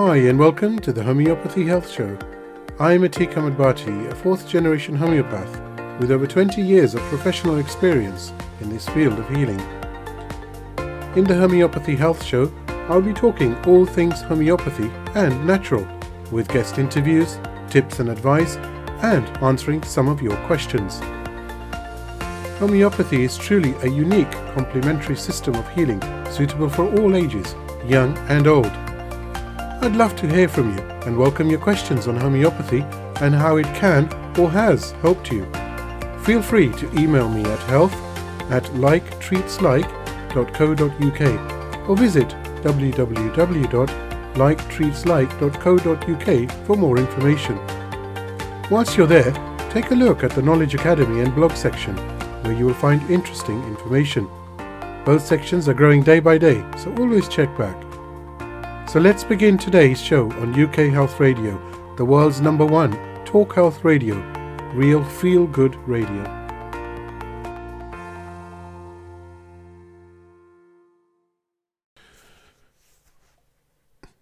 Hi, and welcome to the Homeopathy Health Show. I'm Atiq Ahmad Bhatti, a fourth generation homeopath with over 20 years of professional experience in this field of healing. In the Homeopathy Health Show, I'll be talking all things homeopathy and natural, with guest interviews, tips and advice, and answering some of your questions. Homeopathy is truly a unique complementary system of healing suitable for all ages, young and old. I'd love to hear from you and welcome your questions on homeopathy and how it can or has helped you. Feel free to email me at health at liketreatslike.co.uk or visit www.liketreatslike.co.uk for more information. Once you're there, take a look at the Knowledge Academy and blog section where you will find interesting information. Both sections are growing day by day, so always check back. So let's begin today's show on UK Health Radio, the world's number one talk health radio, real feel good radio.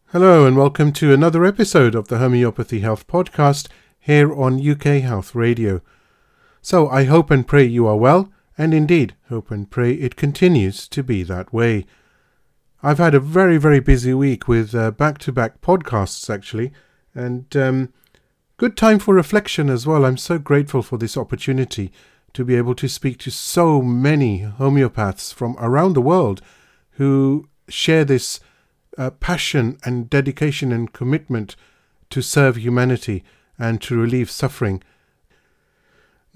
Hello, and welcome to another episode of the Homeopathy Health Podcast here on UK Health Radio. So I hope and pray you are well, and indeed hope and pray it continues to be that way. I've had a very, very busy week with back to back podcasts, actually, and um, good time for reflection as well. I'm so grateful for this opportunity to be able to speak to so many homeopaths from around the world who share this uh, passion and dedication and commitment to serve humanity and to relieve suffering.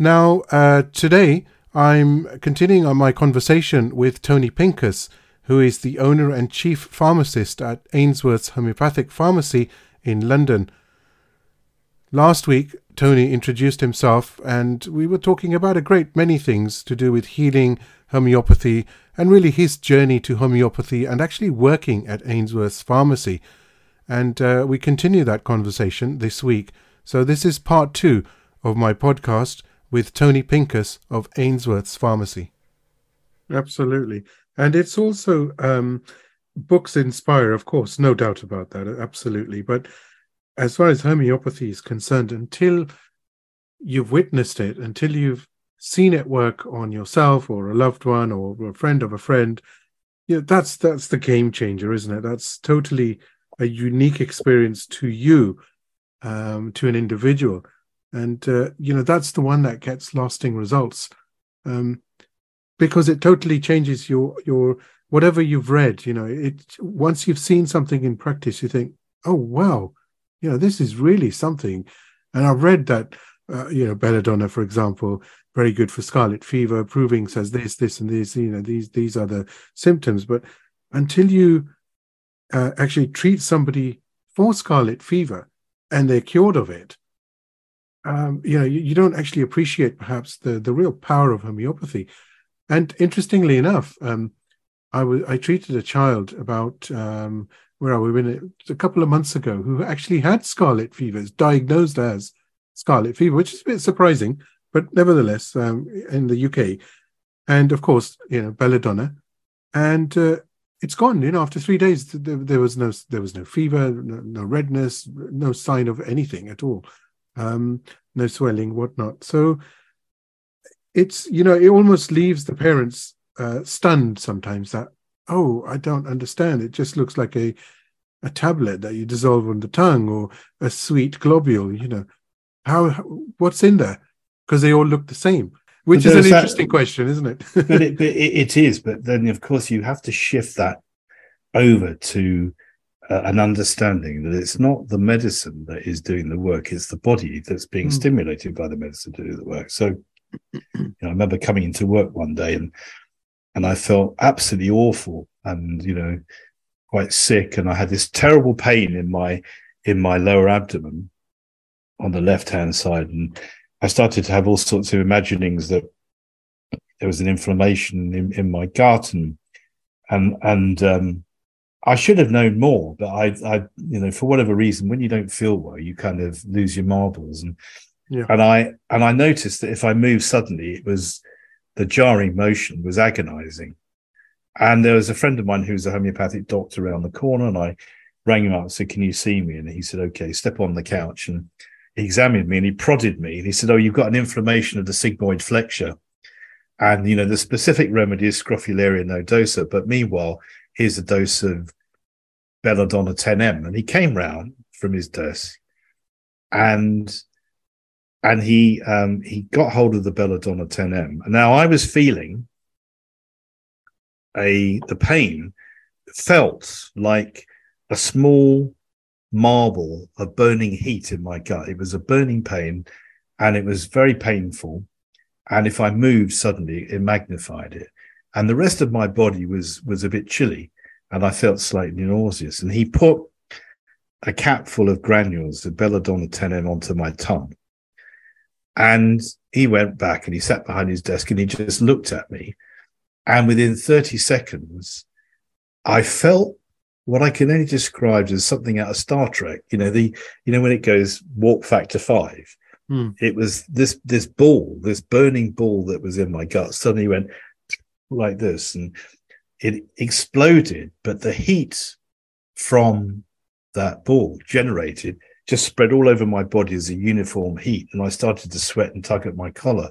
Now, uh, today, I'm continuing on my conversation with Tony Pinkus who is the owner and chief pharmacist at Ainsworth's Homeopathic Pharmacy in London. Last week, Tony introduced himself, and we were talking about a great many things to do with healing, homeopathy, and really his journey to homeopathy and actually working at Ainsworth's Pharmacy. And uh, we continue that conversation this week. So, this is part two of my podcast with Tony Pinkus of Ainsworth's Pharmacy. Absolutely. And it's also um, books inspire, of course, no doubt about that, absolutely. But as far as homeopathy is concerned, until you've witnessed it, until you've seen it work on yourself or a loved one or a friend of a friend, you know, that's that's the game changer, isn't it? That's totally a unique experience to you, um, to an individual, and uh, you know that's the one that gets lasting results. Um, because it totally changes your your whatever you've read you know it once you've seen something in practice you think oh wow you know this is really something. And i've read that uh, you know belladonna for example very good for scarlet fever proving says this this and this you know these these are the symptoms. But until you uh, actually treat somebody for scarlet fever and they're cured of it um, you know you, you don't actually appreciate perhaps the the real power of homeopathy and interestingly enough, um, I was I treated a child about um, where are we? A couple of months ago, who actually had scarlet fevers, diagnosed as scarlet fever, which is a bit surprising, but nevertheless, um, in the UK, and of course, you know, belladonna, and uh, it's gone. You know, after three days, there, there was no there was no fever, no, no, redness, no sign of anything at all, um, no swelling, whatnot. So it's you know it almost leaves the parents uh, stunned sometimes that oh i don't understand. It just looks like a a tablet that you dissolve on the tongue or a sweet globule you know. How what's in there? Because they all look the same which is an interesting that, question isn't it? But, it, but it, it is but then of course you have to shift that over to uh, an understanding that it's not the medicine that is doing the work it's the body that's being mm. stimulated by the medicine to do the work. So you know, I remember coming into work one day and and I felt absolutely awful and you know quite sick. And I had this terrible pain in my in my lower abdomen on the left hand side. And I started to have all sorts of imaginings that there was an inflammation in, in my gut and and and um, I should have known more, but I, I, you know, for whatever reason, when you don't feel well, you kind of lose your marbles. And yeah. And I and I noticed that if I moved suddenly, it was the jarring motion was agonizing. And there was a friend of mine who was a homeopathic doctor around the corner, and I rang him up and said, Can you see me? And he said, Okay, step on the couch. And he examined me and he prodded me and he said, Oh, you've got an inflammation of the sigmoid flexure. And, you know, the specific remedy is scrophularia nodosa. But meanwhile, here's a dose of belladonna 10M. And he came round from his desk and and he um, he got hold of the belladonna 10M. And now I was feeling a the pain felt like a small marble of burning heat in my gut. It was a burning pain and it was very painful. And if I moved suddenly, it magnified it. And the rest of my body was was a bit chilly and I felt slightly nauseous. And he put a cap full of granules of belladonna 10M onto my tongue. And he went back and he sat behind his desk and he just looked at me. And within 30 seconds, I felt what I can only describe as something out of Star Trek. You know, the you know when it goes warp factor five. Hmm. It was this this ball, this burning ball that was in my gut suddenly went like this, and it exploded. But the heat from that ball generated just spread all over my body as a uniform heat, and I started to sweat and tug at my collar.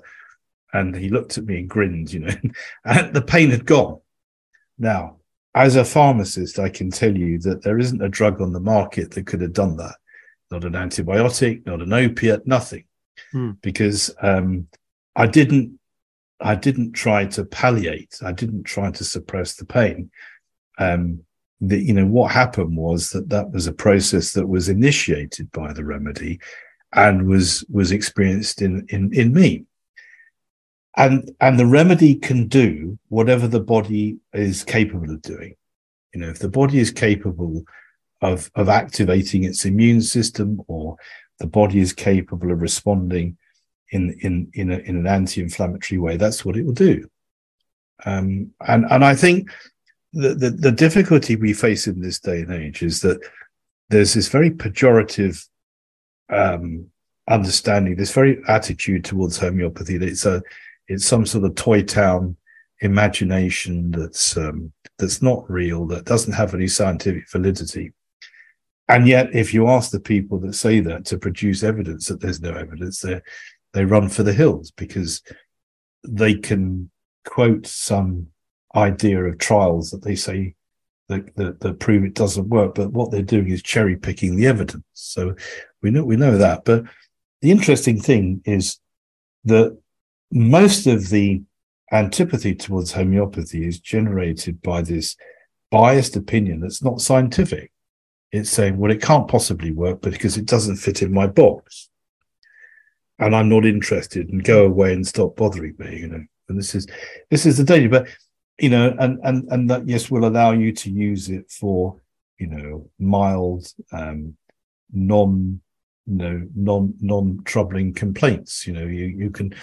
And he looked at me and grinned, you know, and the pain had gone. Now, as a pharmacist, I can tell you that there isn't a drug on the market that could have done that. Not an antibiotic, not an opiate, nothing. Hmm. Because um, I didn't, I didn't try to palliate. I didn't try to suppress the pain. Um, the, you know, what happened was that that was a process that was initiated by the remedy, and was was experienced in in in me. And and the remedy can do whatever the body is capable of doing. You know if the body is capable of of activating its immune system or the body is capable of responding in in in, a, in an anti-inflammatory way that's what it will do. Um, and and i think the, the the difficulty we face in this day and age is that there's this very pejorative um, understanding this very attitude towards homeopathy that it's a it's some sort of toy town imagination that's um, that's not real, that doesn't have any scientific validity. And yet, if you ask the people that say that to produce evidence that there's no evidence, they they run for the hills because they can quote some idea of trials that they say that, that, that prove it doesn't work. But what they're doing is cherry picking the evidence. So we know we know that. But the interesting thing is that most of the antipathy towards homeopathy is generated by this biased opinion that's not scientific. It's saying, well, it can't possibly work because it doesn't fit in my box. And I'm not interested and go away and stop bothering me, you know. And this is this is the danger. But you know, and and and that yes will allow you to use it for, you know, mild um non you know non non troubling complaints. You know, you you can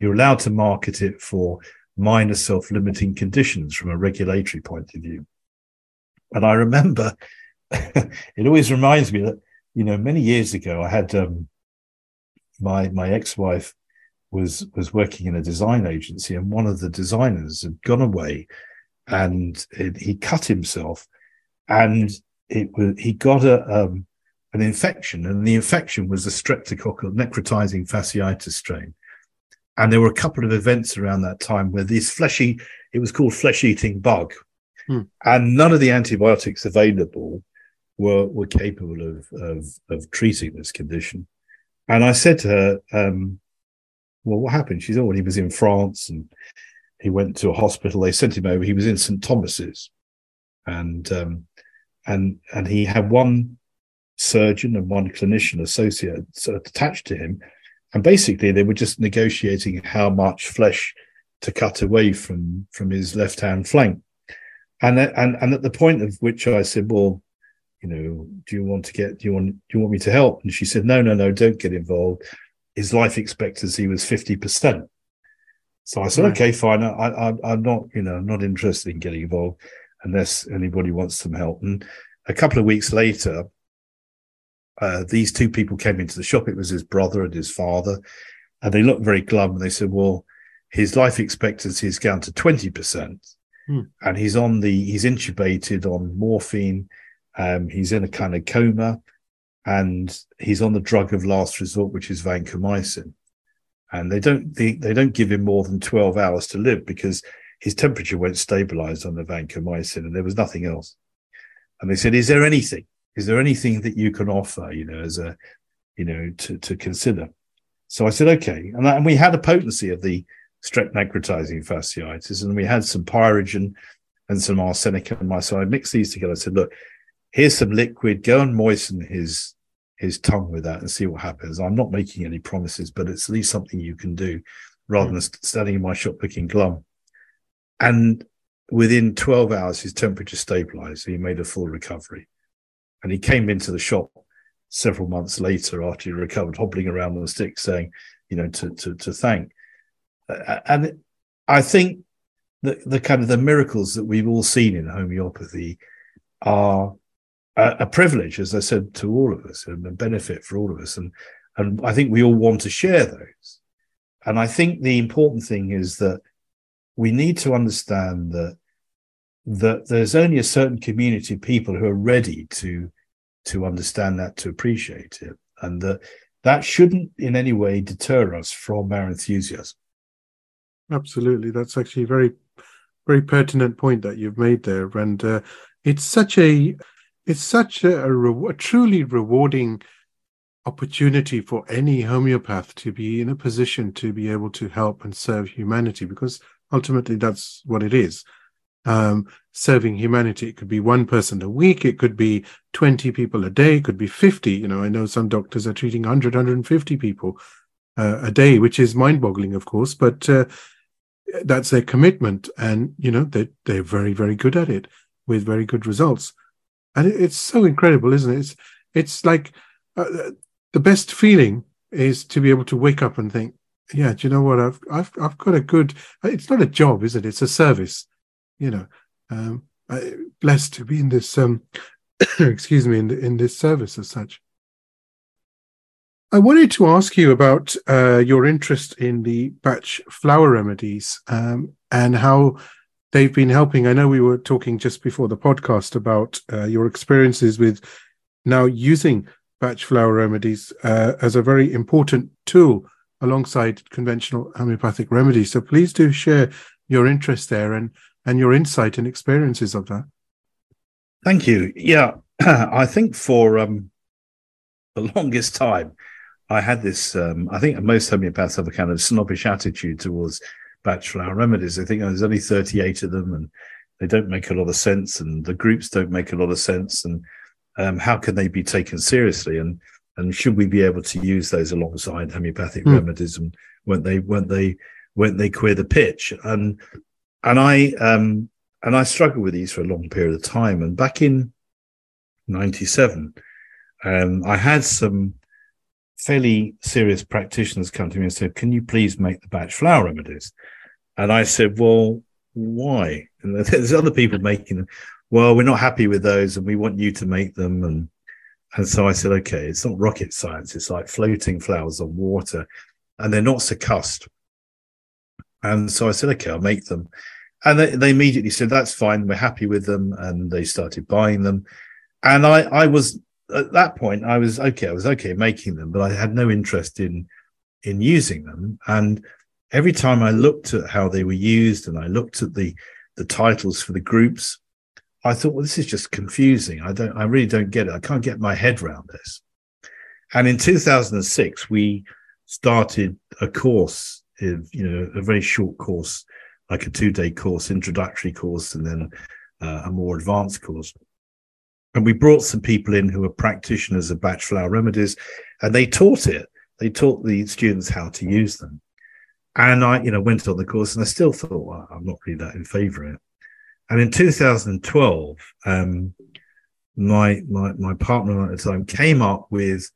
you're allowed to market it for minor self-limiting conditions from a regulatory point of view. And I remember it always reminds me that, you know, many years ago I had um, my my ex-wife was was working in a design agency and one of the designers had gone away and it, he cut himself and it was he got a um, an infection and the infection was a streptococcal necrotizing fasciitis strain and there were a couple of events around that time where this fleshy, it was called flesh eating bug. Hmm. And none of the antibiotics available were, were capable of, of, of treating this condition. And I said to her, um, well, what happened? She said, oh, he was in France and he went to a hospital. They sent him over. He was in St. Thomas's and, um, and, and he had one surgeon and one clinician associate attached to him and basically they were just negotiating how much flesh to cut away from from his left hand flank and and and at the point of which i said well you know do you want to get do you want do you want me to help and she said no no no don't get involved his life expectancy was 50% so i said right. okay fine I, i'm not you know i'm not interested in getting involved unless anybody wants some help and a couple of weeks later uh, these two people came into the shop. It was his brother and his father, and they looked very glum. And they said, "Well, his life expectancy is down to twenty percent, hmm. and he's on the he's intubated on morphine Um, he's in a kind of coma and he's on the drug of last resort, which is vancomycin. And they don't they, they don't give him more than 12 hours to live because his temperature went stabilized on the vancomycin and there was nothing else. And they said, Is there anything? Is there anything that you can offer, you know, as a you know, to, to consider? So I said, okay. And, that, and we had a potency of the strep necrotizing fasciitis, and we had some pyrogen and some arsenic and my so I mixed these together. I said, look, here's some liquid, go and moisten his his tongue with that and see what happens. I'm not making any promises, but it's at least something you can do rather hmm. than standing in my shop picking glum. And within 12 hours, his temperature stabilized. So he made a full recovery. And he came into the shop several months later after he recovered, hobbling around on a stick saying, you know, to, to, to thank. And I think the, the kind of the miracles that we've all seen in homeopathy are a, a privilege, as I said, to all of us and a benefit for all of us. And, and I think we all want to share those. And I think the important thing is that we need to understand that that there's only a certain community of people who are ready to to understand that, to appreciate it, and that that shouldn't in any way deter us from our enthusiasm. Absolutely, that's actually a very, very pertinent point that you've made there, and uh, it's such a, it's such a, a, re- a truly rewarding opportunity for any homeopath to be in a position to be able to help and serve humanity, because ultimately that's what it is um, serving humanity. It could be one person a week, it could be 20 people a day, it could be 50. You know, I know some doctors are treating 100, 150 people uh, a day, which is mind boggling, of course, but uh, that's their commitment. And, you know, they, they're very, very good at it with very good results. And it's so incredible, isn't it? It's, it's like uh, the best feeling is to be able to wake up and think, yeah, do you know what? I've, I've, I've got a good, it's not a job, is it? It's a service you know, um, I, blessed to be in this, um, excuse me, in, the, in this service as such. I wanted to ask you about uh, your interest in the Bach flower remedies um, and how they've been helping. I know we were talking just before the podcast about uh, your experiences with now using Bach flower remedies uh, as a very important tool alongside conventional homeopathic remedies. So please do share your interest there and and your insight and experiences of that. Thank you. Yeah, I think for um, the longest time, I had this. Um, I think most homeopaths have a kind of snobbish attitude towards Bach flower remedies. They think oh, there's only 38 of them and they don't make a lot of sense, and the groups don't make a lot of sense, and um, how can they be taken seriously? And and should we be able to use those alongside homeopathic mm. remedies? And won't they won't they won't they queer the pitch? And and I um, and I struggled with these for a long period of time. And back in '97, um, I had some fairly serious practitioners come to me and said, "Can you please make the Bach flower remedies?" And I said, "Well, why?" And there's other people making them. Well, we're not happy with those, and we want you to make them. And and so I said, "Okay, it's not rocket science. It's like floating flowers on water, and they're not succussed." And so I said, okay, I'll make them. And they, they immediately said, that's fine. We're happy with them. And they started buying them. And I, I was at that point, I was okay. I was okay making them, but I had no interest in, in using them. And every time I looked at how they were used and I looked at the, the titles for the groups, I thought, well, this is just confusing. I don't, I really don't get it. I can't get my head around this. And in 2006, we started a course you know a very short course like a two day course introductory course and then uh, a more advanced course and we brought some people in who were practitioners of Bach flower remedies and they taught it they taught the students how to use them and i you know went on the course and i still thought well, i'm not really that in favor of it and in 2012 um, my my my partner at the time came up with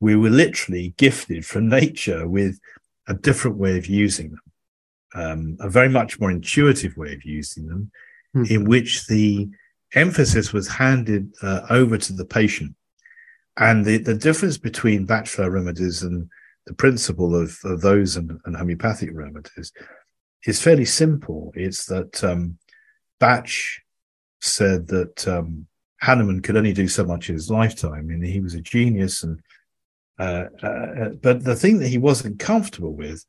we were literally gifted from nature with a different way of using them, um, a very much more intuitive way of using them, mm-hmm. in which the emphasis was handed uh, over to the patient. And the, the difference between Bach flower remedies and the principle of, of those and, and, homeopathic remedies is fairly simple. It's that um, Bach said that um, Hahnemann could only do so much in his lifetime. and he was a genius, and uh, uh, but the thing that he wasn't comfortable with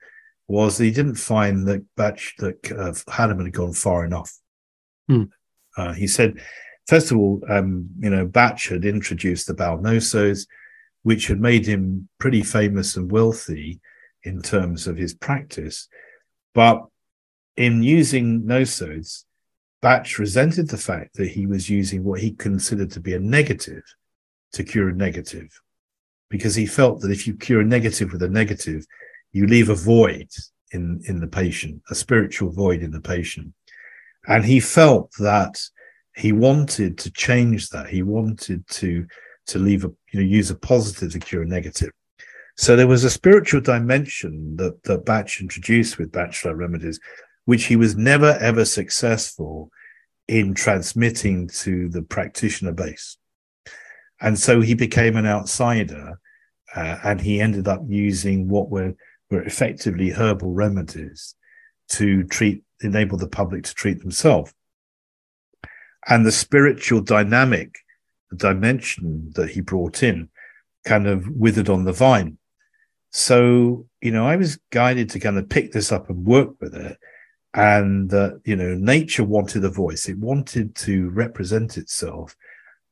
was that he didn't find that Bach that uh, Hahnemann had gone far enough. Hmm. Uh, he said, first of all, um, you know, Bach had introduced the bowel nosodes, which had made him pretty famous and wealthy in terms of his practice, but in using nosodes, Bach resented the fact that he was using what he considered to be a negative to cure a negative, because he felt that if you cure a negative with a negative, you leave a void in, in the patient, a spiritual void in the patient. And he felt that he wanted to change that. He wanted to, to leave a, you know, use a positive to cure a negative. So there was a spiritual dimension that, that Bach introduced with Bach Flower Remedies, which he was never ever successful in transmitting to the practitioner base. And so he became an outsider uh, and he ended up using what were, were effectively herbal remedies to treat, enable the public to treat themselves. And the spiritual dynamic, dimension that he brought in kind of withered on the vine. So, you know, I was guided to kind of pick this up and work with it. And uh, you know nature wanted a voice. It wanted to represent itself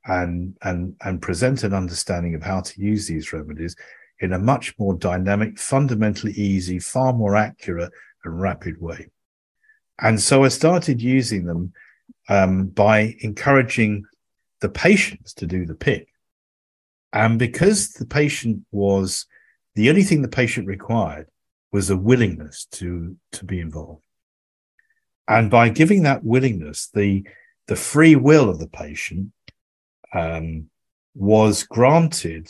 and and and present an understanding of how to use these remedies in a much more dynamic fundamentally easy far more accurate and rapid way. And so i started using them um, by encouraging the patients to do the pick and because the patient was the only thing the patient required was a willingness to to be involved and by giving that willingness, the, the free will of the patient um, was granted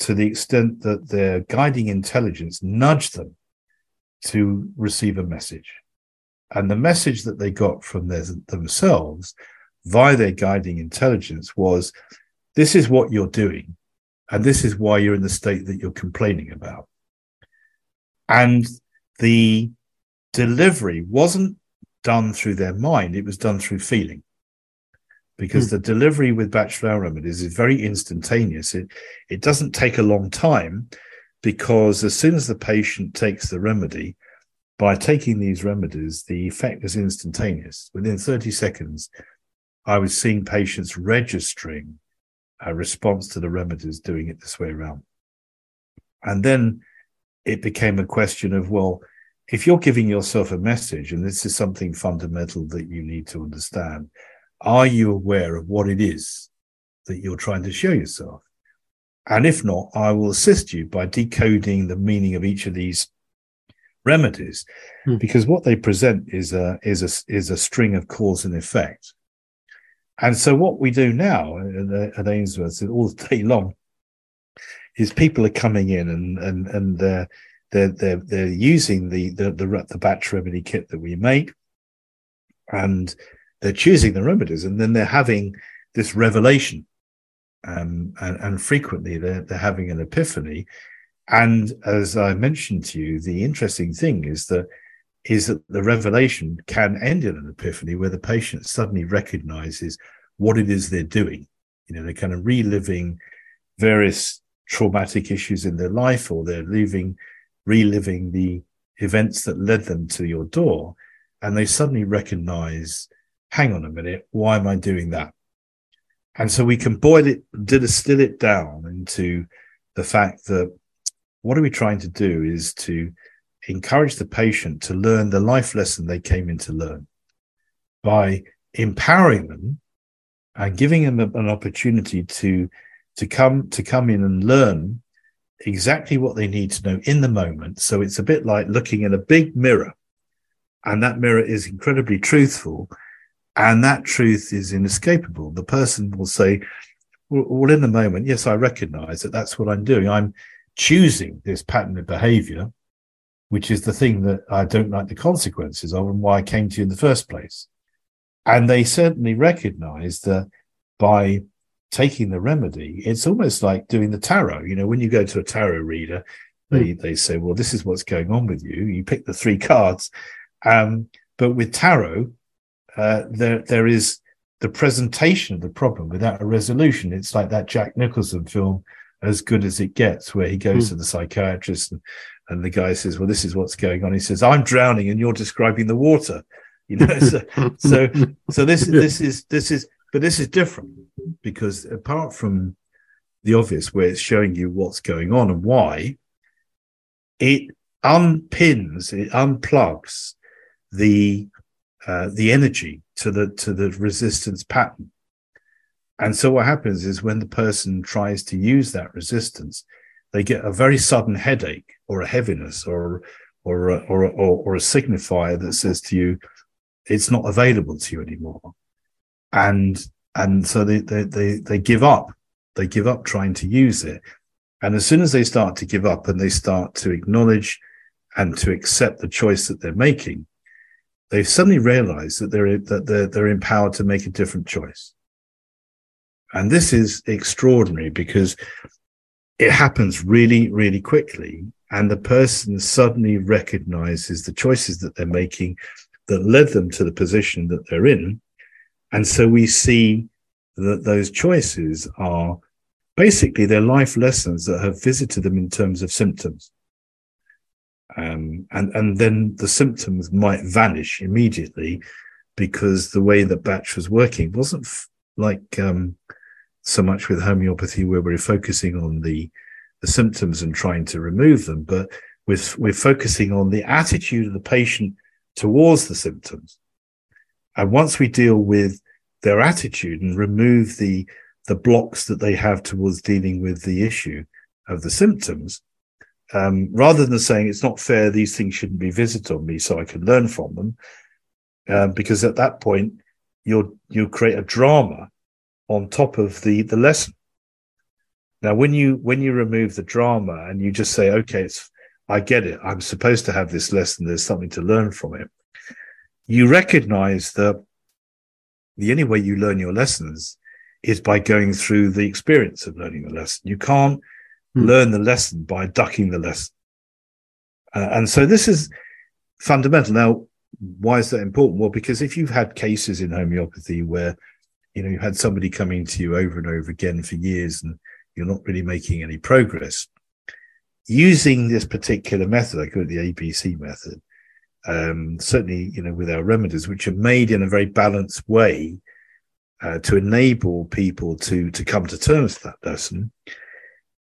to the extent that their guiding intelligence nudged them to receive a message. And the message that they got from their, themselves via their guiding intelligence was this is what you're doing, and this is why you're in the state that you're complaining about. And the delivery wasn't done through their mind, it was done through feeling. Because mm. the delivery with Bach flower remedies is very instantaneous. It it doesn't take a long time because as soon as the patient takes the remedy, by taking these remedies, the effect is instantaneous. Within 30 seconds, I was seeing patients registering a response to the remedies doing it this way around. And then it became a question of, well, if you're giving yourself a message, and this is something fundamental that you need to understand, are you aware of what it is that you're trying to show yourself? And if not, I will assist you by decoding the meaning of each of these remedies, hmm. because what they present is a is a is a string of cause and effect. And so, what we do now at, at Ainsworth all day long is people are coming in and and and they're they're they're they're using the the the, the Bach remedy kit that we make, and they're choosing the remedies, and then they're having this revelation, um, and and frequently they're they're having an epiphany, and as I mentioned to you, the interesting thing is that is that the revelation can end in an epiphany where the patient suddenly recognizes what it is they're doing. You know, they're kind of reliving various traumatic issues in their life, or they're leaving reliving the events that led them to your door. And they suddenly recognize, hang on a minute, why am I doing that? And so we can boil it, distill it down into the fact that what are we trying to do is to encourage the patient to learn the life lesson they came in to learn by empowering them and giving them an opportunity to to come to come in and learn exactly what they need to know in the moment. So it's a bit like looking in a big mirror, and that mirror is incredibly truthful, and that truth is inescapable. The person will say, well, in the moment, yes, I recognize that that's what I'm doing. I'm choosing this pattern of behavior, which is the thing that I don't like the consequences of and why I came to you in the first place. And they certainly recognize that by taking the remedy, it's almost like doing the tarot. You know, when you go to a tarot reader, they, mm. they say, well, this is what's going on with you. You pick the three cards. Um, but with tarot, uh, there, there is the presentation of the problem without a resolution. It's like that Jack Nicholson film, As Good as It Gets, where he goes mm. to the psychiatrist and, and the guy says, Well, this is what's going on. He says, I'm drowning and you're describing the water. You know, so so, so this this is this is but this is different because apart from the obvious where it's showing you what's going on and why, it unpins, it unplugs the uh, the energy to the to the resistance pattern. And so what happens is when the person tries to use that resistance, they get a very sudden headache or a heaviness or or or or, or a signifier that says to you, it's not available to you anymore. And and so they they they, they give up. They give up trying to use it. And as soon as they start to give up and they start to acknowledge and to accept the choice that they're making, they suddenly realize that they're that they're, they're empowered to make a different choice and this is extraordinary because it happens really really quickly and the person suddenly recognizes the choices that they're making that led them to the position that they're in. And so we see that those choices are basically their life lessons that have visited them in terms of symptoms. Um, and and then the symptoms might vanish immediately because the way that Bach was working wasn't f- like um, so much with homeopathy where we're focusing on the the symptoms and trying to remove them, but with we're focusing on the attitude of the patient towards the symptoms. And once we deal with their attitude and remove the the blocks that they have towards dealing with the issue of the symptoms, um, rather than saying it's not fair, these things shouldn't be visited on me, so I can learn from them. Um, because at that point, you'll you'll create a drama on top of the the lesson. Now, when you when you remove the drama and you just say, "Okay, it's I get it. I'm supposed to have this lesson. There's something to learn from it." You recognize that the only way you learn your lessons is by going through the experience of learning the lesson. You can't Hmm. learn the lesson by ducking the lesson. Uh, and so this is fundamental. Now, why is that important? Well, because if you've had cases in homeopathy where, you know, you had somebody coming to you over and over again for years and you're not really making any progress, using this particular method, I call it the ABC method, um, certainly, you know, with our remedies, which are made in a very balanced way uh, to enable people to to come to terms with that lesson,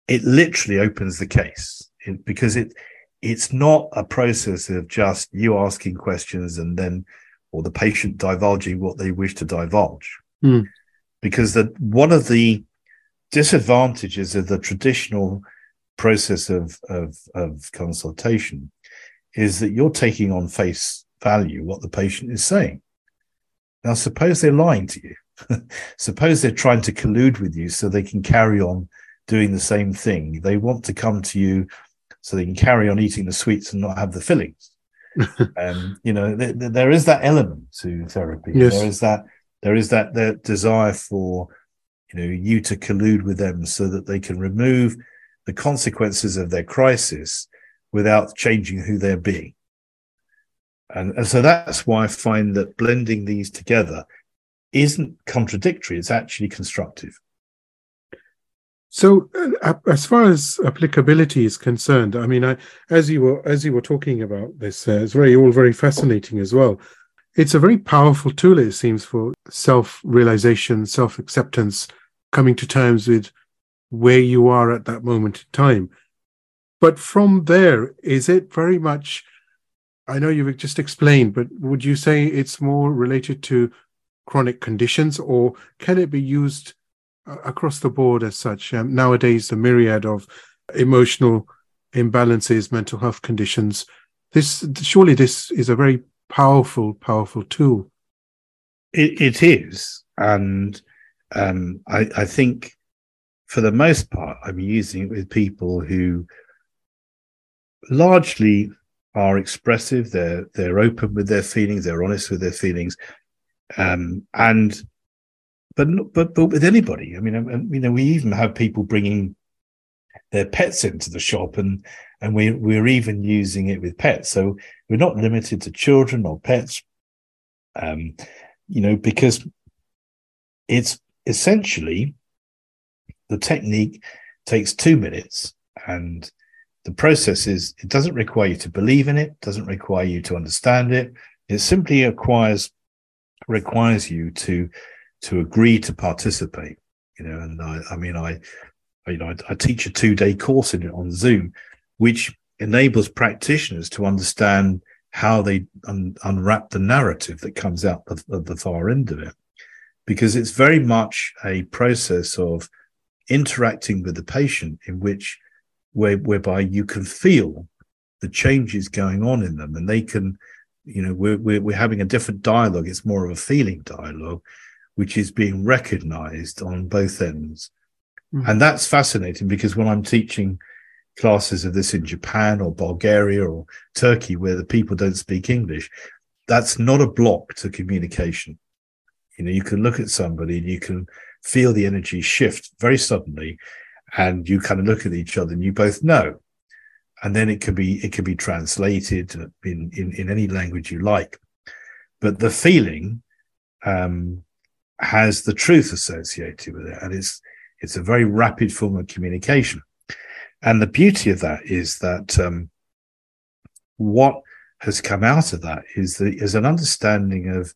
it literally opens the case. Because it it's not a process of just you asking questions and then or the patient divulging what they wish to divulge mm. because that one of the disadvantages of the traditional process of, of of consultation is that you're taking on face value what the patient is saying now suppose they're lying to you suppose they're trying to collude with you so they can carry on doing the same thing. They want to come to you so they can carry on eating the sweets and not have the fillings. um, you know, th- th- there is that element to therapy. Yes. There is that there is that that desire for you know you to collude with them so that they can remove the consequences of their crisis without changing who they're being. And, and so that's why I find that blending these together isn't contradictory, it's actually constructive. So, uh, as far as applicability is concerned, I mean, I, as you were as you were talking about this, uh, it's very all very fascinating as well. It's a very powerful tool, it seems, for self realization, self acceptance, coming to terms with where you are at that moment in time. But from there, is it very much? I know you've just explained, but would you say it's more related to chronic conditions, or can it be used? across the board as such. Um, nowadays, the myriad of emotional imbalances, mental health conditions. This surely this is a very powerful, powerful tool. it, it is, and um, I, I think for the most part, I'm using it with people who largely are expressive. They're they're open with their feelings. They're honest with their feelings, um, and but but but with anybody. I mean, you know, we even have people bringing their pets into the shop, and and we we're even using it with pets. So we're not limited to children or pets. Um, you know, because it's essentially the technique takes two minutes and the process is it doesn't require you to believe in it doesn't require you to understand it it simply requires requires you to to agree to participate you know and i, I mean i you know I, I teach a two day course in it on zoom which enables practitioners to understand how they un- unwrap the narrative that comes out of, of the far end of it. Because it's very much a process of interacting with the patient in which where, whereby you can feel the changes going on in them and they can you know we're, we're, we're having a different dialogue. It's more of a feeling dialogue which is being recognized on both ends mm-hmm. and that's fascinating because when i'm teaching classes of this in japan or bulgaria or turkey where the people don't speak english that's not a block to communication. You know you can look at somebody and you can feel the energy shift very suddenly and you kind of look at each other and you both know. And then it can be it can be translated in in, in any language you like. But the feeling um, has the truth associated with it and it's it's a very rapid form of communication and the beauty of that is that um, what has come out of that is that is an understanding of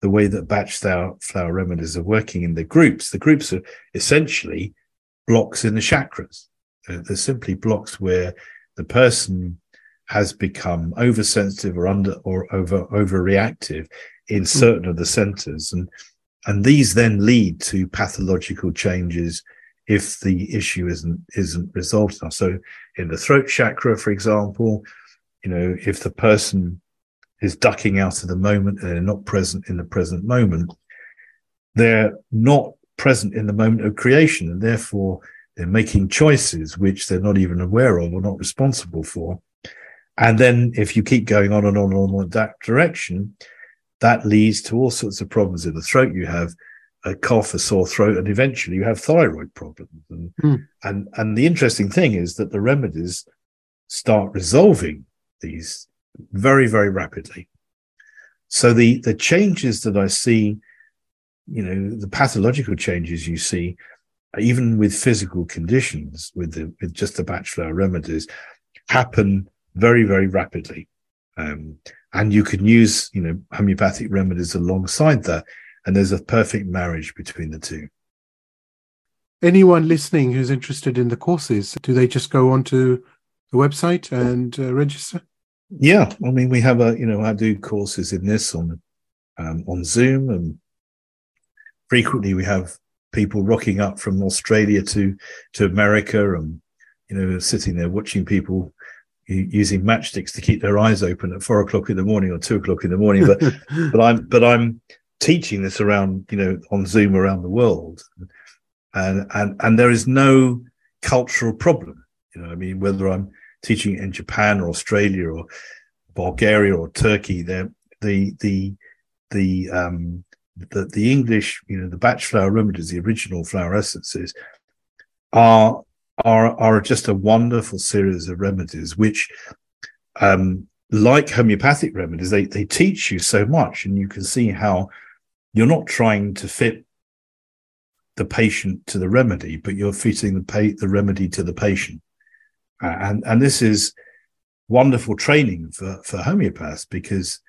the way that Bach flower, flower remedies are working in the groups. The groups are essentially blocks in the chakras. They're, they're simply blocks where the person has become oversensitive or under or over overreactive in mm-hmm. certain of the centers and and these then lead to pathological changes if the issue isn't isn't resolved enough so in the throat chakra for example you know if the person is ducking out of the moment and they're not present in the present moment they're not present in the moment of creation and therefore they're making choices which they're not even aware of or not responsible for. And then if you keep going on and on and on in that direction, that leads to all sorts of problems in the throat. You have a cough, a sore throat, and eventually you have thyroid problems. And, mm. and, and the interesting thing is that the remedies start resolving these very, very rapidly. So the, the changes that I see, you know, the pathological changes you see even with physical conditions, with the with just the Bach flower remedies, happen very very rapidly, um, and you can use you know homeopathic remedies alongside that, and there's a perfect marriage between the two. Anyone listening who's interested in the courses, do they just go onto the website and uh, register? Yeah, I mean we have a you know I do courses in this on um, on Zoom and frequently we have people rocking up from Australia to to America, and you know, sitting there watching people using matchsticks to keep their eyes open at four o'clock in the morning or two o'clock in the morning. But but I'm but I'm teaching this around you know on Zoom around the world, and and and there is no cultural problem. You know, I mean, whether I'm teaching in Japan or Australia or Bulgaria or Turkey, there the the the um the, the English, you know, the Bach flower remedies, the original flower essences, are are are just a wonderful series of remedies which, um, like homeopathic remedies, they they teach you so much, and you can see how you're not trying to fit the patient to the remedy, but you're fitting the pa- the remedy to the patient, and and this is wonderful training for for homeopaths because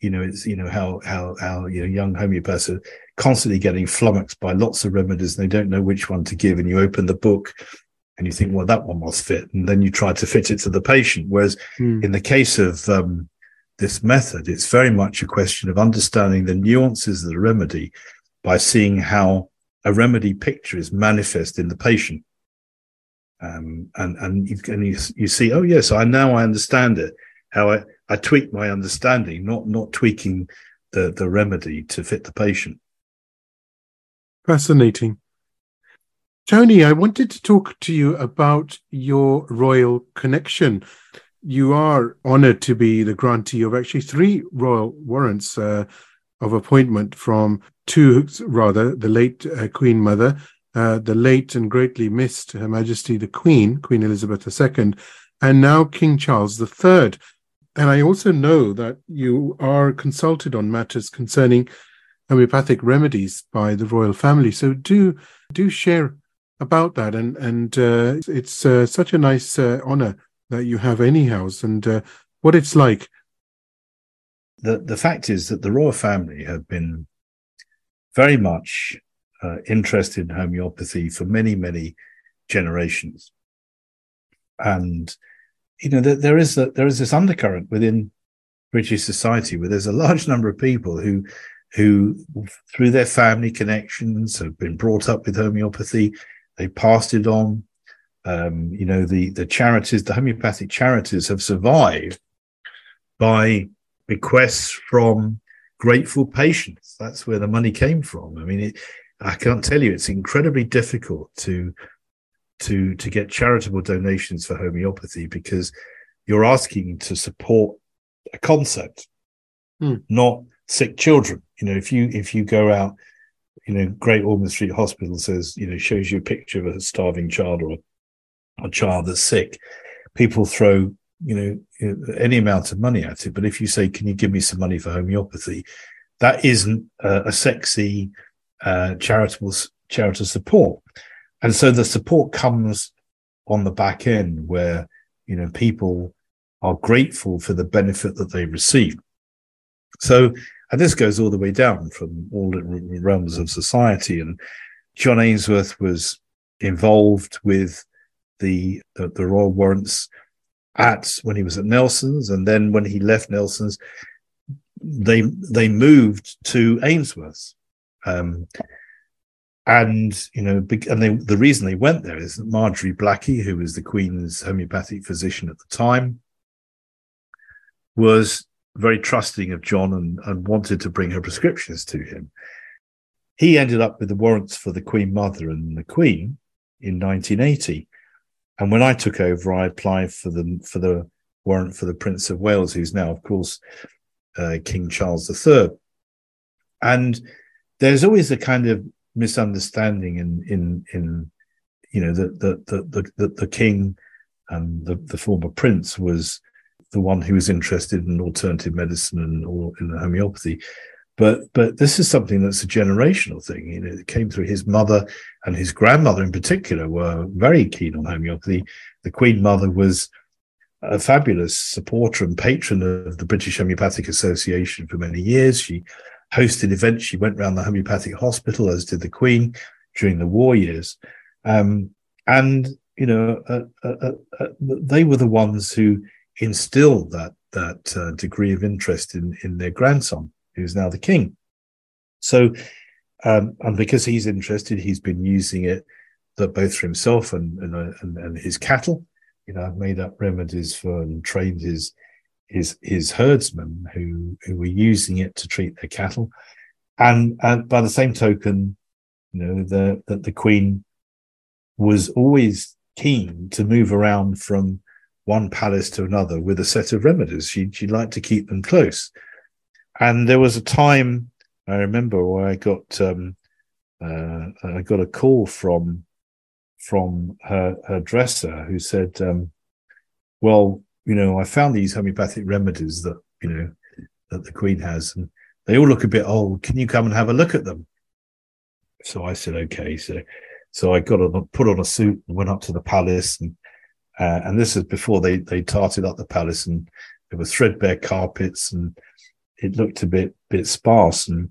you know it's you know how how how you know young homeopaths are constantly getting flummoxed by lots of remedies and they don't know which one to give and you open the book and you think well that one was fit and then you try to fit it to the patient whereas mm. in the case of um, this method it's very much a question of understanding the nuances of the remedy by seeing how a remedy picture is manifest in the patient um, and and you, and you, you see oh yes i now i understand it how I, I tweak my understanding, not not tweaking the, the remedy to fit the patient. Fascinating. Tony, I wanted to talk to you about your royal connection. You are honored to be the grantee of actually three royal warrants uh, of appointment from two, rather, the late uh, Queen Mother, uh, the late and greatly missed Her Majesty the Queen, Queen Elizabeth II, and now King Charles III. And I also know that you are consulted on matters concerning homeopathic remedies by the royal family. So do do share about that, and and uh, it's uh, such a nice uh, honor that you have anyhows, and uh, what it's like. The the fact is that the royal family have been very much uh, interested in homeopathy for many many generations, and you know there is a, there is this undercurrent within British society where there's a large number of people who who through their family connections have been brought up with homeopathy they passed it on um, you know the the charities the homeopathic charities have survived by bequests from grateful patients that's where the money came from i mean it, i can't tell you it's incredibly difficult to to to get charitable donations for homeopathy because you're asking to support a concept, hmm. not sick children. You know, if you if you go out, you know, Great Ormond Street Hospital says, you know, shows you a picture of a starving child or a, a child that's sick, people throw you know any amount of money at it. But if you say, "Can you give me some money for homeopathy?" that isn't a, a sexy uh, charitable charitable support, and so the support comes on the back end where you know people are grateful for the benefit that they receive. So, and this goes all the way down from all the realms of society. And John Ainsworth was involved with the, the, the Royal Warrants at when he was at Nelson's, and then when he left Nelson's, they they moved to Ainsworth's. Um, and you know, and they, the reason they went there is that Marjorie Blackie, who was the Queen's homeopathic physician at the time, was very trusting of John and, and wanted to bring her prescriptions to him. He ended up with the warrants for the Queen Mother and the Queen in 1980. And when I took over, I applied for the for the warrant for the Prince of Wales, who's now, of course, uh, King Charles III. And there's always a kind of misunderstanding in in in you know that the the the, the king and the, the former prince was the one who was interested in alternative medicine and or in homeopathy. But but this is something that's a generational thing. You know, it came through his mother and his grandmother in particular were very keen on homeopathy. The Queen Mother was a fabulous supporter and patron of the British Homeopathic Association for many years. She hosted events. She went around the homeopathic hospital, as did the Queen during the war years. Um, and you know, uh, uh, uh, uh they were the ones who instilled that that uh, degree of interest in in their grandson, who's now the king. So, um, and because he's interested, he's been using it that both for himself and and, uh, and, and his cattle. You know, I've made up remedies for and trained his his his herdsmen who who were using it to treat their cattle, and and by the same token, you know, the that the queen was always keen to move around from one palace to another with a set of remedies. She she liked to keep them close. And there was a time I remember where I got um, uh, I got a call from from her her dresser who said, um, "Well, you know, I found these homeopathic remedies that you know that the Queen has, and they all look a bit old. Can you come and have a look at them?" So I said, "Okay." So so I got a put on a suit and went up to the palace and uh, and this is before they they tarted up the palace, and there were threadbare carpets, and it looked a bit bit sparse. And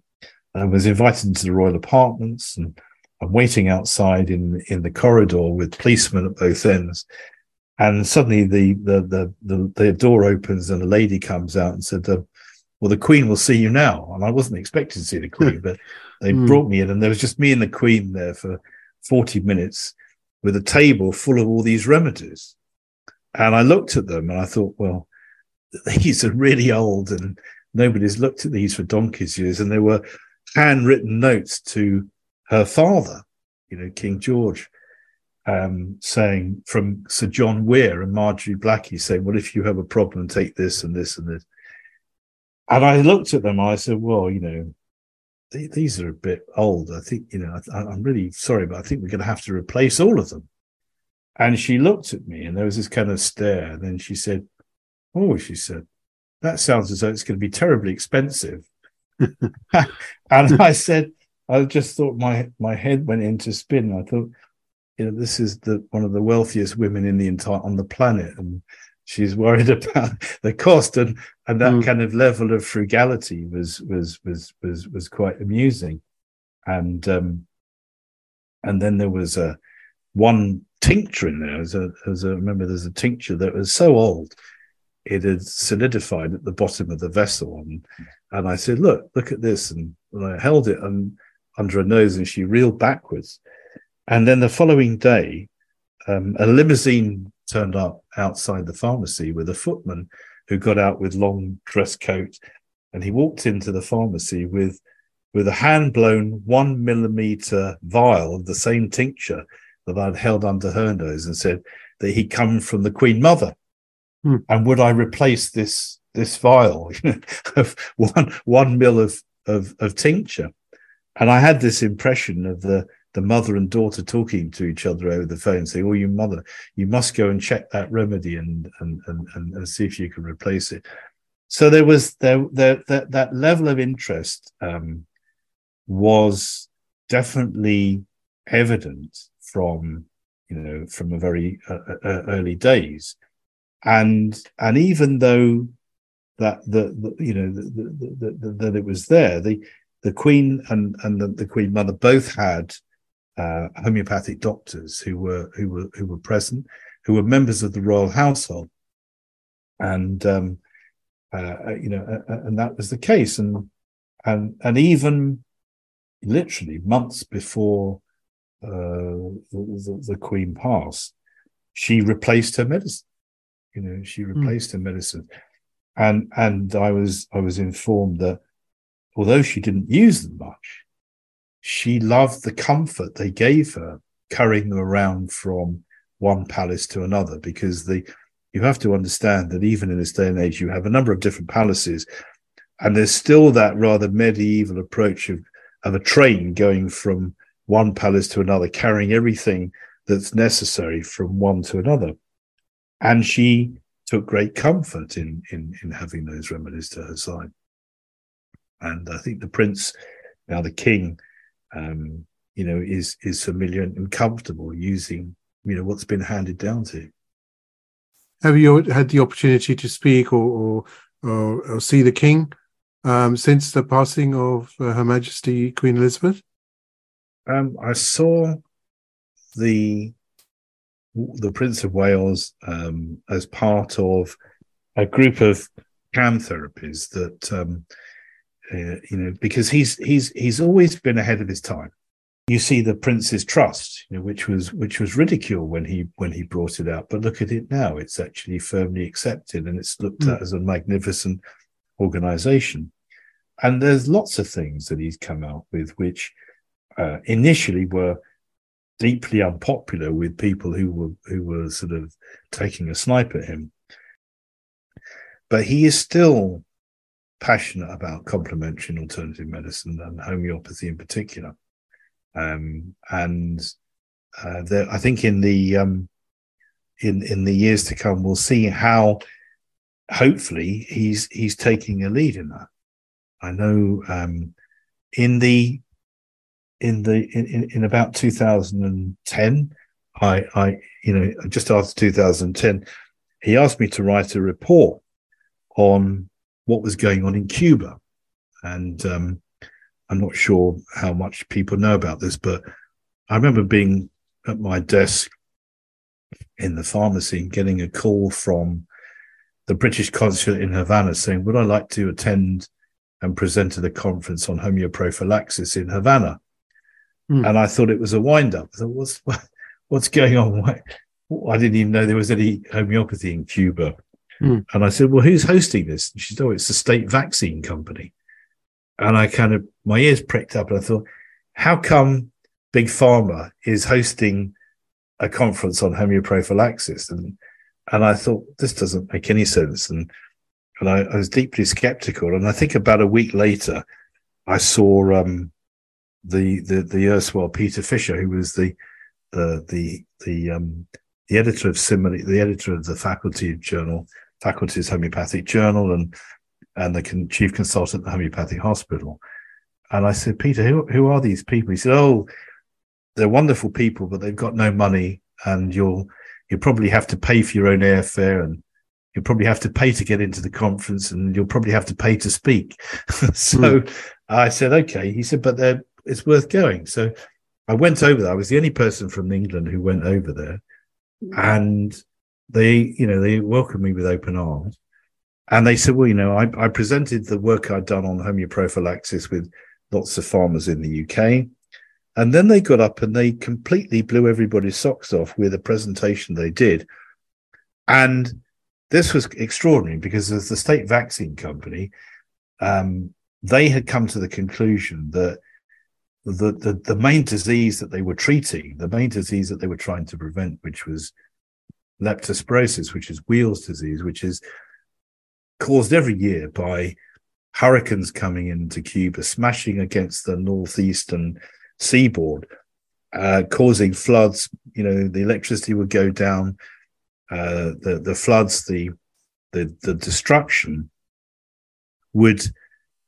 I was invited into the royal apartments, and I'm waiting outside in in the corridor with policemen at both ends. And suddenly the the the the, the door opens and a lady comes out and said, uh, "Well, the Queen will see you now." And I wasn't expecting to see the Queen, but they mm. brought me in, and there was just me and the Queen there for forty minutes with a table full of all these remedies. And I looked at them and I thought, well, these are really old and nobody's looked at these for donkey's years. And they were handwritten notes to her father, you know, King George, um, saying from Sir John Weir and Marjorie Blackie saying, well, if you have a problem, take this and this and this. And I looked at them. I said, well, you know, these are a bit old. I think, you know, I, I'm really sorry, but I think we're going to have to replace all of them. And she looked at me and there was this kind of stare. And then she said, Oh, she said, that sounds as though it's going to be terribly expensive. and I said, I just thought my my head went into spin. I thought, you know, this is the one of the wealthiest women in the entire on the planet, and she's worried about the cost and and that mm. kind of level of frugality was was was was was quite amusing and um and then there was a one tincture in there. As a as a remember there's a tincture that was so old it had solidified at the bottom of the vessel. And and I said look look at this. And, and I held it and under her nose and she reeled backwards. And then the following day um, a limousine turned up outside the pharmacy with a footman who got out with long dress coat. And he walked into the pharmacy with with a hand blown one millimeter vial of the same tincture that I'd held under her nose and said that he'd come from the Queen Mother. Hmm. And would I replace this this vial of one one mil of, of of tincture? And I had this impression of the the mother and daughter talking to each other over the phone, saying, "Oh, you mother, you must go and check that remedy and and and, and, see if you can replace it." So there was there, there that that level of interest um, was definitely evident from you know from a very uh, uh, uh early days, and and even though that the, the you know that it was there, the the Queen and and the, the Queen Mother both had uh, homeopathic doctors who were who were who were present, who were members of the royal household, and um, uh, uh you know, and that was the case, and and and even literally months before the, the, the, Queen passed, she replaced her medicine. You know, she hmm. replaced mm. her medicine, and and I was I was informed that although she didn't use them much, she loved the comfort they gave her carrying them around from one palace to another because the you have to understand that even in this day and age you have a number of different palaces and there's still that rather medieval approach of of a train going from one palace to another carrying everything that's necessary from one to another and she took great comfort in in in having those remedies to her side and i think the prince now the king um, you know, is is familiar and comfortable using, you know, what's been handed down to him. Have you had the opportunity to speak or or, or, or see the King um, since the passing of uh, Her Majesty Queen Elizabeth? Um, I saw the the Prince of Wales um, as part of a group of CAM therapies that um, uh, you know, because he's he's he's always been ahead of his time. You see the Prince's Trust, you know, which was which was ridiculed when he when he brought it out, but look at it now; it's actually firmly accepted, and it's looked mm. at as a magnificent organization. And there's lots of things that he's come out with, which uh, initially were deeply unpopular with people who were who were sort of taking a snipe at him. But he is still passionate about complementary and alternative medicine and homeopathy in particular. Um, and uh, I think in the um, in in the years to come, we'll see how hopefully he's he's taking a lead in that. I know um, in the in the in, in about 2010, I I you know just after 2010, he asked me to write a report on what was going on in Cuba. And um, I'm not sure how much people know about this, but I remember being at my desk in the pharmacy and getting a call from the British consulate in Havana saying, Would I like to attend and present at a conference on homeoprophylaxis in Havana? Mm. And I thought it was a wind up. I thought, What's, what's going on? I didn't even know there was any homeopathy in Cuba. Mm. And I said, Well, who's hosting this? And she said, Oh, it's the state vaccine company. And I kind of, my ears pricked up and I thought, How come Big Pharma is hosting a conference on homeoprophylaxis? And and I thought, this doesn't make any sense. And and I, I was deeply skeptical. And I think about a week later, I saw um, the the the erstwhile Peter Fisher, who was the the the the um, the editor of Simile, the editor of the faculty journal, Faculty's Homeopathic Journal and and the con- chief consultant at the homeopathic hospital. And I said, Peter, who, who are these people? He said, Oh, they're wonderful people, but they've got no money, and you'll you'll probably have to pay for your own airfare, and you'll probably have to pay to get into the conference, and you'll probably have to pay to speak. so mm. I said, Okay. He said, But it's worth going. So I went over there. I was the only person from England who went over there, and they, you know, they welcomed me with open arms. And they said, well, you know, I, I presented the work I'd done on homeoprophylaxis with lots of farmers in the UK. And then they got up and they completely blew everybody's socks off with a presentation they did. And this was extraordinary because as the state vaccine company, um, they had come to the conclusion that the, the, the main disease that they were treating, the main disease that they were trying to prevent, which was leptospirosis, which is Weil's disease, which is caused every year by hurricanes coming into Cuba, smashing against the northeastern seaboard, uh, causing floods. You know, the electricity would go down, uh, the the floods, the the the destruction would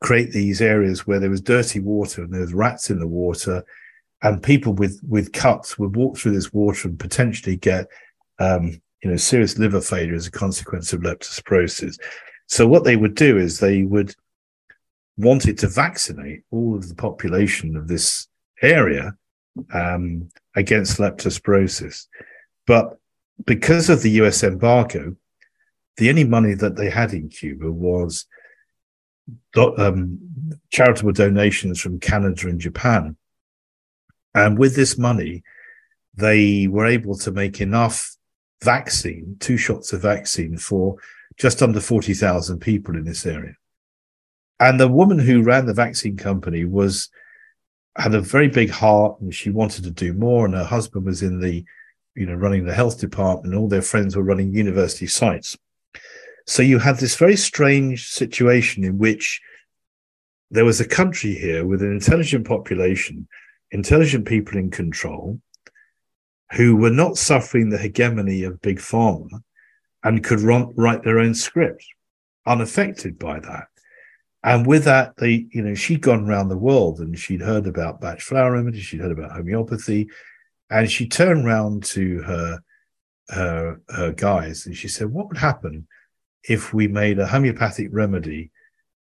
create these areas where there was dirty water and there was rats in the water, and people with with cuts would walk through this water and potentially get um, you know serious liver failure as a consequence of leptospirosis. So what they would do is they would wanted to vaccinate all of the population of this area um, against leptospirosis. But because of the US embargo, the only money that they had in Cuba was um, charitable donations from Canada and Japan. And with this money, they were able to make enough vaccine, two shots of vaccine for just under 40,000 people in this area. And the woman who ran the vaccine company was had a very big heart and she wanted to do more. And her husband was in the, you know, running the health department, and all their friends were running university sites. So you had this very strange situation in which there was a country here with an intelligent population, intelligent people in control, who were not suffering the hegemony of big pharma and could run, write their own script, unaffected by that. And with that, they, you know, she'd gone around the world and she'd heard about Bach flower remedy, she'd heard about homeopathy, and she turned round to her her her guys and she said, "What would happen if we made a homeopathic remedy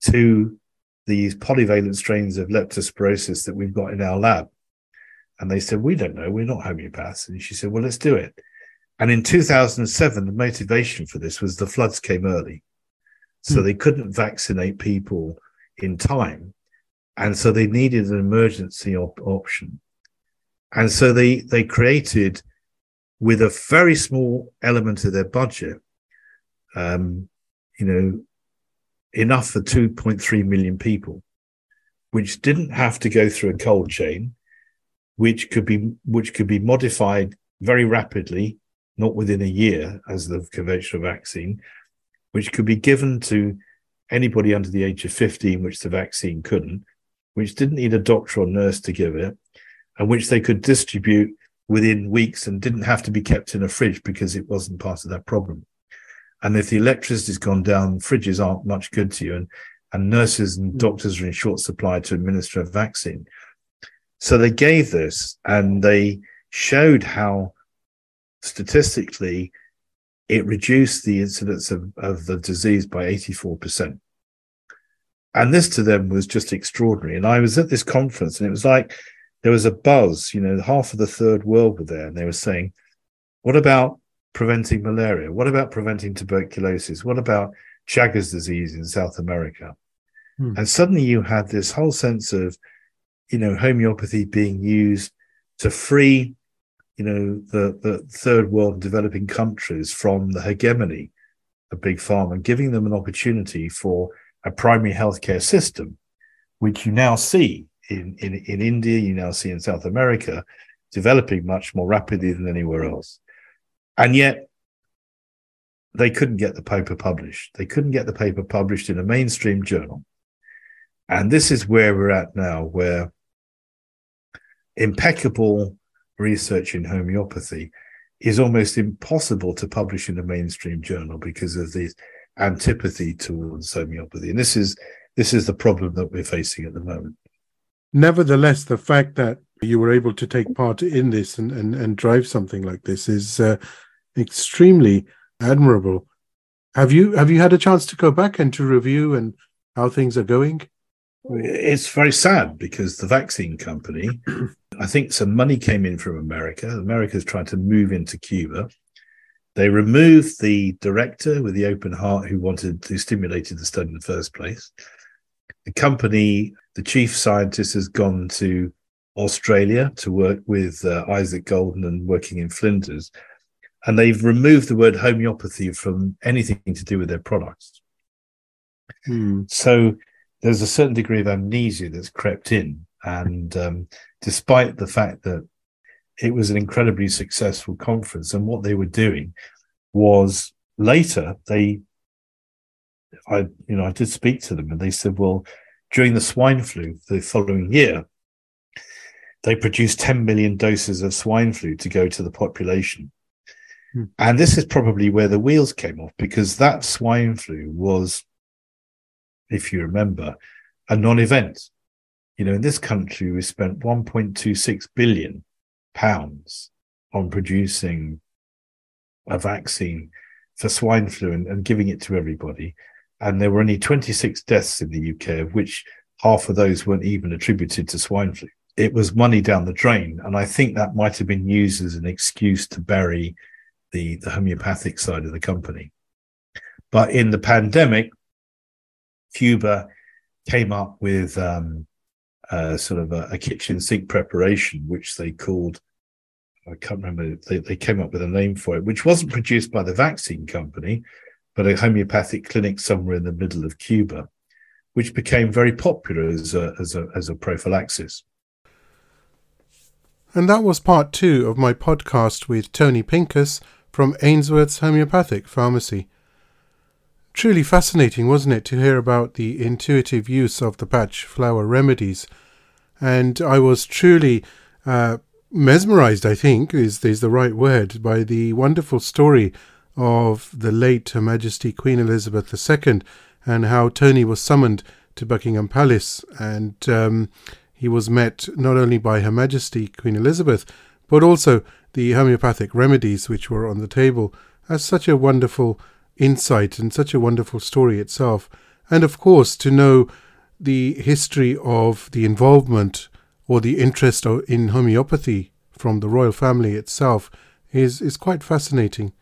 to these polyvalent strains of leptospirosis that we've got in our lab?" And they said, "We don't know. We're not homeopaths." And she said, "Well, let's do it." And in 2007, the motivation for this was the floods came early. So hmm. they couldn't vaccinate people in time. And so they needed an emergency op- option. And so they, they created, with a very small element of their budget, um, you know, enough for 2.3 million people, which didn't have to go through a cold chain, which could be, which could be modified very rapidly, not within a year as the conventional vaccine, which could be given to anybody under the age of 15, which the vaccine couldn't, which didn't need a doctor or nurse to give it, and which they could distribute within weeks and didn't have to be kept in a fridge because it wasn't part of that problem. And if the electricity's gone down, fridges aren't much good to you, and, and nurses and hmm. doctors are in short supply to administer a vaccine. So they gave this and they showed how statistically it reduced the incidence of, of the disease by 84%. And this to them was just extraordinary. And I was at this conference and it was like there was a buzz, you know, half of the third world were there and they were saying, what about preventing malaria? What about preventing tuberculosis? What about Chagas disease in South America? Hmm. And suddenly you had this whole sense of, you know, homeopathy being used to free you know, the, the third world developing countries from the hegemony of big pharma and giving them an opportunity for a primary healthcare system, which you now see in, in, in India, you now see in South America, developing much more rapidly than anywhere else. And yet they couldn't get the paper published. They couldn't get the paper published in a mainstream journal. And this is where we're at now, where impeccable research in homeopathy is almost impossible to publish in a mainstream journal because of these antipathy towards homeopathy, and this is this is the problem that we're facing at the moment. Nevertheless, the fact that you were able to take part in this and and, and drive something like this is uh, extremely admirable. Have you have you had a chance to go back and to review and how things are going? It's very sad because the vaccine company, I think some money came in from America. America's trying to move into Cuba. They removed the director with the open heart who wanted who stimulated the study in the first place. The company, the chief scientist has gone to Australia to work with uh, Isaac Golden and working in Flinders. And they've removed the word homeopathy from anything to do with their products. Hmm. So there's a certain degree of amnesia that's crept in. And um, despite the fact that it was an incredibly successful conference, and what they were doing was later they, I you know I did speak to them, and they said, well, during the swine flu the following year, they produced 10 million doses of swine flu to go to the population. Hmm. And this is probably where the wheels came off because that swine flu was if you remember, a non-event. You know, in this country, we spent 1.26 billion pounds on producing a vaccine for swine flu and, and giving it to everybody. And there were only 26 deaths in the UK, of which half of those weren't even attributed to swine flu. It was money down the drain. And I think that might have been used as an excuse to bury the, the homeopathic side of the company. But in the pandemic, Cuba came up with um, sort of a, a, kitchen sink preparation, which they called, I can't remember, they, they came up with a name for it, which wasn't produced by the vaccine company, but a homeopathic clinic somewhere in the middle of Cuba, which became very popular as a, as a, as a prophylaxis. And that was part two of my podcast with Tony Pinkus from Ainsworth's Homeopathic Pharmacy. Truly fascinating, wasn't it, to hear about the intuitive use of the Bach flower remedies? And I was truly uh, mesmerized, I think, is, is the right word, by the wonderful story of the late Her Majesty Queen Elizabeth II and how Tony was summoned to Buckingham Palace and um, he was met not only by Her Majesty Queen Elizabeth but also the homeopathic remedies which were on the table as such a wonderful insight and such a wonderful story itself. And of course, to know the history of the involvement or the interest in homeopathy from the royal family itself is, is quite fascinating.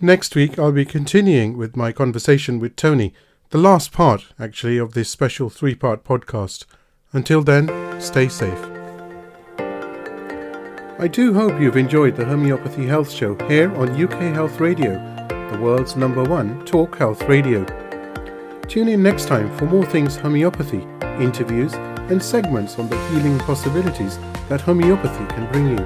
Next week, I'll be continuing with my conversation with Tony, the last part, actually, of this special three part podcast. Until then, stay safe. I do hope you've enjoyed the Homeopathy Health Show here on UK Health Radio, the world's number one talk health radio. Tune in next time for more things homeopathy, interviews, and segments on the healing possibilities that homeopathy can bring you.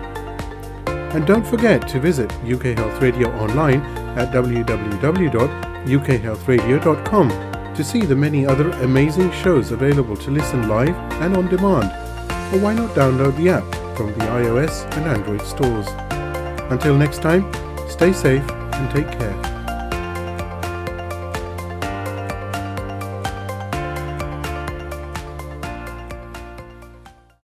And don't forget to visit UK Health Radio online at www.ukhealthradio.com to see the many other amazing shows available to listen live and on demand. Or why not download the app? From the iOS and Android stores. Until next time, stay safe and take care.